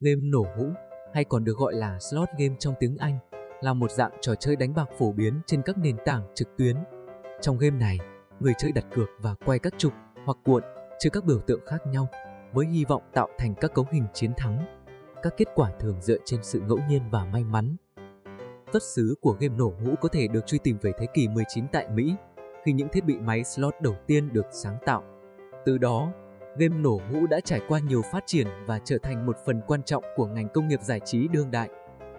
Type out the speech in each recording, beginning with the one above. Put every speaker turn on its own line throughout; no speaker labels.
Game nổ hũ, hay còn được gọi là slot game trong tiếng Anh, là một dạng trò chơi đánh bạc phổ biến trên các nền tảng trực tuyến. Trong game này, người chơi đặt cược và quay các trục hoặc cuộn chứa các biểu tượng khác nhau với hy vọng tạo thành các cấu hình chiến thắng. Các kết quả thường dựa trên sự ngẫu nhiên và may mắn. Xuất xứ của game nổ hũ có thể được truy tìm về thế kỷ 19 tại Mỹ, khi những thiết bị máy slot đầu tiên được sáng tạo. Từ đó, game nổ hũ đã trải qua nhiều phát triển và trở thành một phần quan trọng của ngành công nghiệp giải trí đương đại.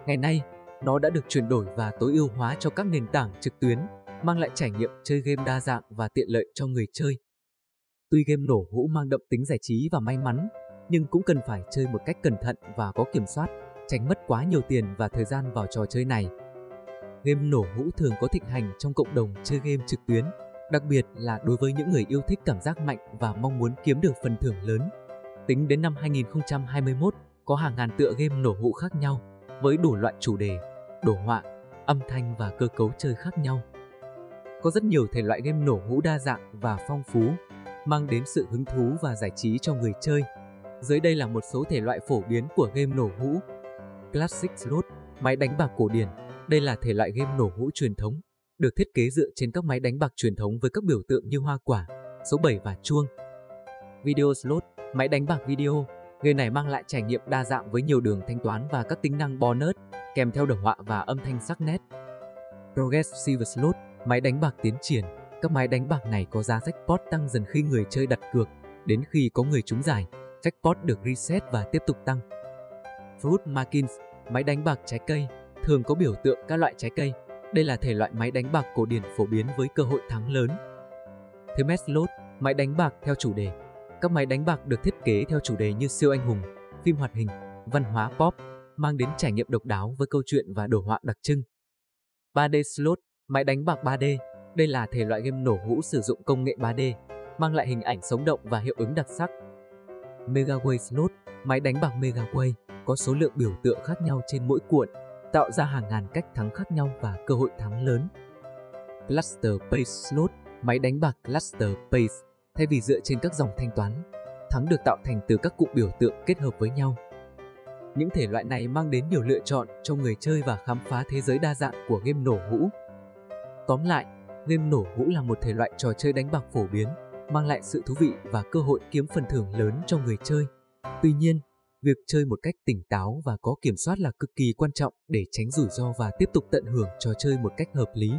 Ngày nay, nó đã được chuyển đổi và tối ưu hóa cho các nền tảng trực tuyến, mang lại trải nghiệm chơi game đa dạng và tiện lợi cho người chơi. Tuy game nổ hũ mang đậm tính giải trí và may mắn, nhưng cũng cần phải chơi một cách cẩn thận và có kiểm soát, tránh mất quá nhiều tiền và thời gian vào trò chơi này. Game nổ hũ thường có thịnh hành trong cộng đồng chơi game trực tuyến, đặc biệt là đối với những người yêu thích cảm giác mạnh và mong muốn kiếm được phần thưởng lớn. Tính đến năm 2021, có hàng ngàn tựa game nổ hũ khác nhau, với đủ loại chủ đề, đồ họa, âm thanh và cơ cấu chơi khác nhau. Có rất nhiều thể loại game nổ hũ đa dạng và phong phú, mang đến sự hứng thú và giải trí cho người chơi. Dưới đây là một số thể loại phổ biến của game nổ hũ. Classic Slot, máy đánh bạc cổ điển. Đây là thể loại game nổ hũ truyền thống, được thiết kế dựa trên các máy đánh bạc truyền thống với các biểu tượng như hoa quả, số 7 và chuông. Video Slot, máy đánh bạc video. Người này mang lại trải nghiệm đa dạng với nhiều đường thanh toán và các tính năng bonus, kèm theo đồ họa và âm thanh sắc nét. Progressive Slot, máy đánh bạc tiến triển. Các máy đánh bạc này có giá jackpot tăng dần khi người chơi đặt cược, đến khi có người trúng giải, jackpot được reset và tiếp tục tăng. Fruit Machines, máy đánh bạc trái cây, thường có biểu tượng các loại trái cây. Đây là thể loại máy đánh bạc cổ điển phổ biến với cơ hội thắng lớn. Theme Slot, máy đánh bạc theo chủ đề. Các máy đánh bạc được thiết kế theo chủ đề như siêu anh hùng, phim hoạt hình, văn hóa pop, mang đến trải nghiệm độc đáo với câu chuyện và đồ họa đặc trưng. 3D Slot, máy đánh bạc 3D. Đây là thể loại game nổ hũ sử dụng công nghệ 3D, mang lại hình ảnh sống động và hiệu ứng đặc sắc. Megaway Slot, máy đánh bạc Megaway, có số lượng biểu tượng khác nhau trên mỗi cuộn, tạo ra hàng ngàn cách thắng khác nhau và cơ hội thắng lớn. Cluster Base Slot, máy đánh bạc Cluster Base, thay vì dựa trên các dòng thanh toán, thắng được tạo thành từ các cụm biểu tượng kết hợp với nhau. Những thể loại này mang đến nhiều lựa chọn cho người chơi và khám phá thế giới đa dạng của game nổ hũ. Tóm lại, game nổ hũ là một thể loại trò chơi đánh bạc phổ biến, mang lại sự thú vị và cơ hội kiếm phần thưởng lớn cho người chơi. Tuy nhiên, việc chơi một cách tỉnh táo và có kiểm soát là cực kỳ quan trọng để tránh rủi ro và tiếp tục tận hưởng trò chơi một cách hợp lý.